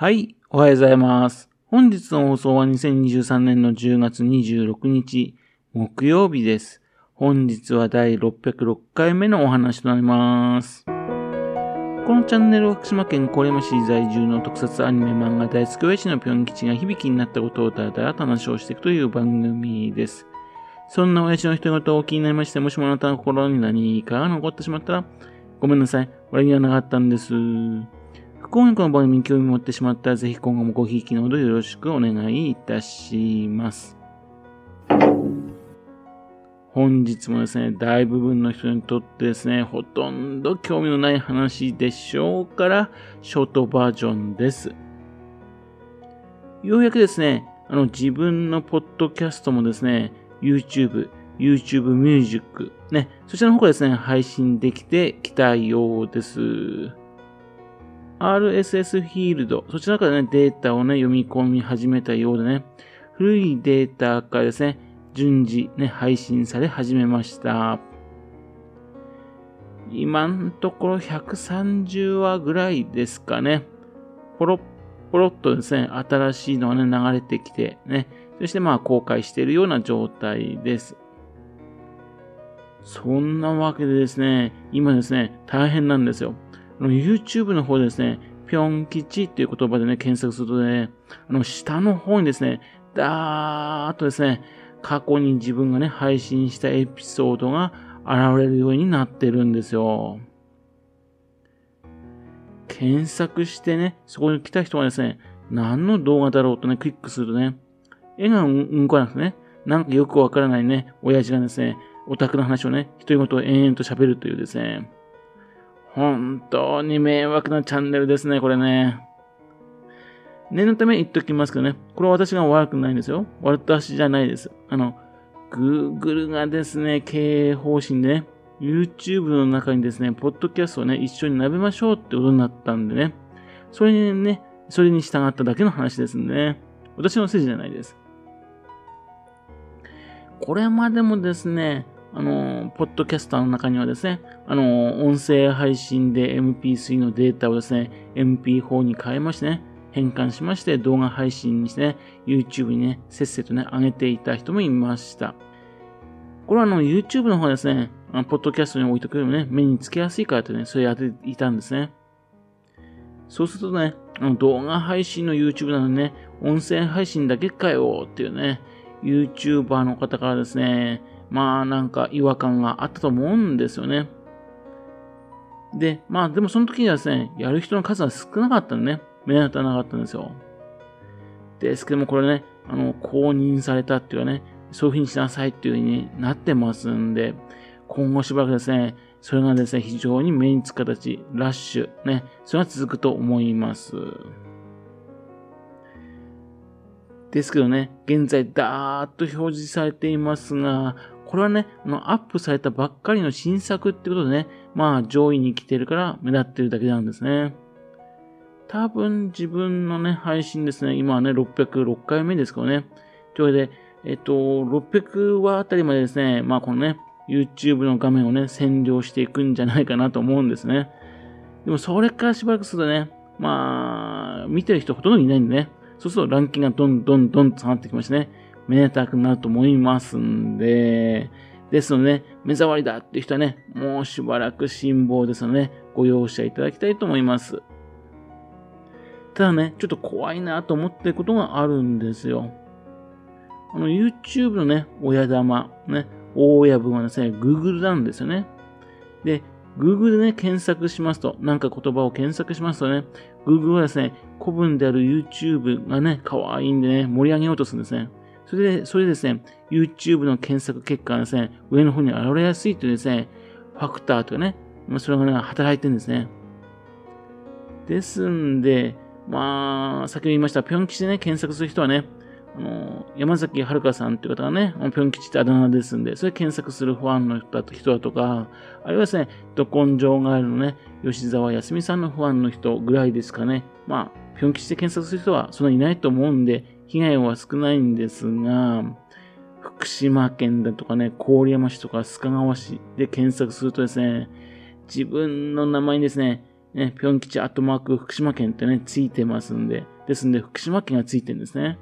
はい、おはようございます。本日の放送は2023年の10月26日、木曜日です。本日は第606回目のお話となります。このチャンネルは福島県郡山市在住の特撮アニメ漫画大好き親父のぴょん吉が響きになったことをだらだら話をしていくという番組です。そんな親父の人事を気になりまして、もしもあなたの心に何かが残ってしまったら、ごめんなさい。俺にはなかったんです。今夜の番組に興味持ってしまったら、ぜひ今後もごひいきのほどよろしくお願いいたします。本日もですね、大部分の人にとってですね、ほとんど興味のない話でしょうから、ショートバージョンです。ようやくですね、あの自分のポッドキャストもですね、YouTube、YouTube Music、ね、そちらの方からですね、配信できてきたようです。RSS フィールド、そちらからね、データをね、読み込み始めたようでね、古いデータからですね、順次ね、配信され始めました。今のところ130話ぐらいですかね。ポロッポロッとですね、新しいのがね、流れてきてね、そしてまあ公開しているような状態です。そんなわけでですね、今ですね、大変なんですよ。YouTube の方でですね、ぴょん吉っていう言葉でね、検索するとね、あの、下の方にですね、だーっとですね、過去に自分がね、配信したエピソードが現れるようになってるんですよ。検索してね、そこに来た人がですね、何の動画だろうとね、クリックするとね、絵が動かなくてね、なんかよくわからないね、親父がですね、オタクの話をね、独り言を延々と喋るというですね、本当に迷惑なチャンネルですね、これね。念のため言っときますけどね、これは私が悪くないんですよ。私じゃないです。あの、Google がですね、経営方針でね、YouTube の中にですね、ポッドキャストをね、一緒に並べましょうってことになったんでね、それにね、それに従っただけの話ですんでね、私のせいじゃないです。これまでもですね、あの、ポッドキャスターの中にはですね、あの、音声配信で MP3 のデータをですね、MP4 に変えましてね、変換しまして動画配信にしてね、YouTube にね、せっせとね、上げていた人もいました。これはあの、YouTube の方はですね、ポッドキャストに置いとくよりもね、目につけやすいからとね、それやっていたんですね。そうするとね、あの動画配信の YouTube なのにね、音声配信だけかよっていうね、YouTuber の方からですね、まあなんか違和感があったと思うんですよね。で、まあでもその時にはですね、やる人の数が少なかったんでね、目立たなかったんですよ。ですけどもこれね、あの、公認されたっていうかね、そういうふうにしなさいっていうふうになってますんで、今後しばらくですね、それがですね、非常に目につく形、ラッシュ、ね、それが続くと思います。ですけどね、現在ダーッと表示されていますが、これはね、あのアップされたばっかりの新作ってことでね、まあ上位に来てるから目立ってるだけなんですね。多分自分のね、配信ですね、今はね、606回目ですからね。というわけで、えっと、600話あたりまでですね、まあこのね、YouTube の画面をね、占領していくんじゃないかなと思うんですね。でもそれからしばらくするとね、まあ、見てる人ほとんどいないんでね、そうするとランキングがどんどんどんと下がってきましてね、めでたくなると思いますんで、ですのでね、目障りだっていう人はね、もうしばらく辛抱ですので、ね、ご容赦いただきたいと思います。ただね、ちょっと怖いなと思ってることがあるんですよ。あの、YouTube のね、親玉、ね、大親分はですね、Google なんですよね。で、Google でね、検索しますと、なんか言葉を検索しますとね、Google はですね、古文である YouTube がね、可愛いんでね、盛り上げようとするんですね。それで、それでですね、YouTube の検索結果がですね、上の方に現れやすいというですね、ファクターとかね、それがね、働いてるんですね。ですんで、まあ、先ほど言いました、ぴょん吉でね、検索する人はね、あの、山崎遥さんっていう方がね、ぴょん吉ってあだ名ですんで、それ検索するファンの人だと人だとか、あるいはですね、ど根性ガエルのね、吉沢康美さんのファンの人ぐらいですかね。まあ、ぴょん吉で検索する人はそんなにいないと思うんで、被害は少ないんですが、福島県だとかね、郡山市とか須賀川市で検索するとですね、自分の名前にですね、ね、ぴょん吉アットマーク福島県ってね、ついてますんで、ですんで、福島県がついてるんですね。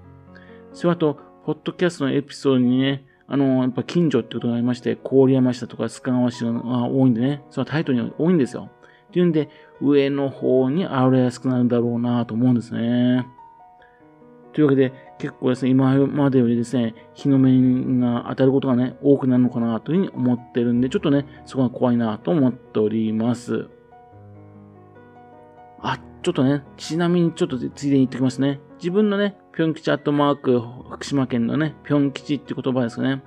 それあと、ポッドキャストのエピソードにね、あの、やっぱ近所ってことがありまして、郡山市だとか須賀川市が多いんでね、そのタイトルに多いんですよ。っていうんで、上の方に現れやすくなるんだろうなと思うんですね。というわけで、結構ですね、今までよりですね、日の目が当たることがね、多くなるのかなというふうに思ってるんで、ちょっとね、そこが怖いなと思っております。あ、ちょっとね、ちなみにちょっとついでに言っておきますね。自分のね、ぴょん吉アットマーク、福島県のね、ぴょん吉って言葉ですかね。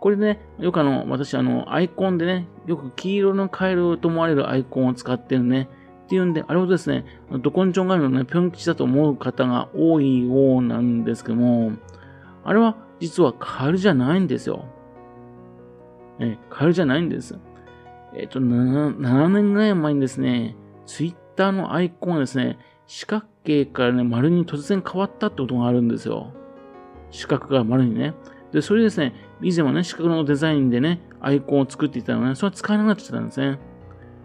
これね、よくあの、私あの、アイコンでね、よく黄色のカエルと思われるアイコンを使ってるね。っていうんで、あれほどですね、ドコンチョンガイのね、ぴょん吉だと思う方が多いようなんですけども、あれは実はカエルじゃないんですよ。え、カエルじゃないんです。えっ、と7、7年ぐらい前にですね、ツイッターのアイコンがですね、四角形からね、丸に突然変わったってことがあるんですよ。四角が丸にね。で、それですね、以前はね、四角のデザインでね、アイコンを作っていたのね、それは使えなくなってたんですね。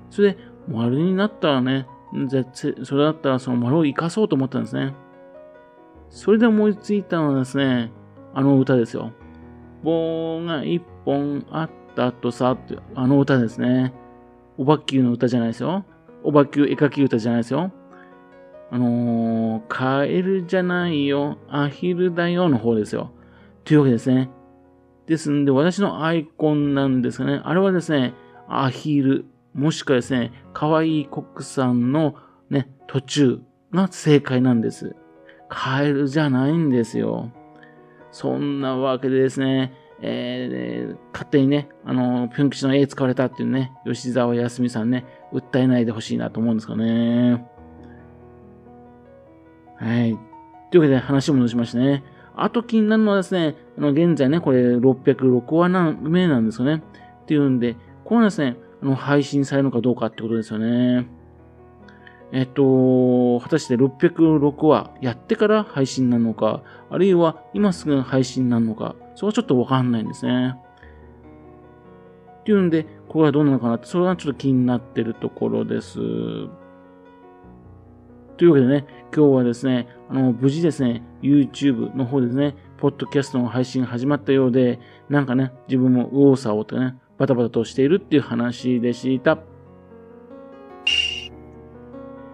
それで、丸になったらね、それだったらその丸を生かそうと思ったんですね。それで思いついたのはですね、あの歌ですよ。棒が一本あったとさ、ってあの歌ですね。おばっきゅうの歌じゃないですよ。おばっきゅう絵描き歌じゃないですよ。あのー、カエルじゃないよ、アヒルだよの方ですよ。というわけですね。ですんで、私のアイコンなんですがね、あれはですね、アヒル、もしくはですね、可愛い国産のね、途中が正解なんです。カエルじゃないんですよ。そんなわけでですね、えー、勝手にね、あの、ぴょん吉の絵使われたっていうね、吉沢康美さんね、訴えないでほしいなと思うんですかね。はい。というわけで話を戻しましてね。あと気になるのはですね、あの現在ね、これ606話目なんですよね。っていうんで、これはですね、の配信されるのかどうかってことですよね。えっと、果たして606話やってから配信なのか、あるいは今すぐ配信なのか、そこはちょっとわかんないんですね。っていうんで、ここはどうなのかなって、それがちょっと気になってるところです。というわけでね、今日はですね、あの、無事ですね、YouTube の方ですね、ポッドキャストの配信が始まったようで、なんかね、自分も右往左往とね、バタバタとしているっていう話でした。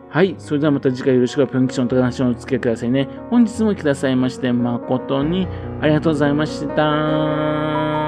はい。それではまた次回よろしくぴょん吉の高話をお付き合いくださいね。本日も来てくださいまして、誠にありがとうございました。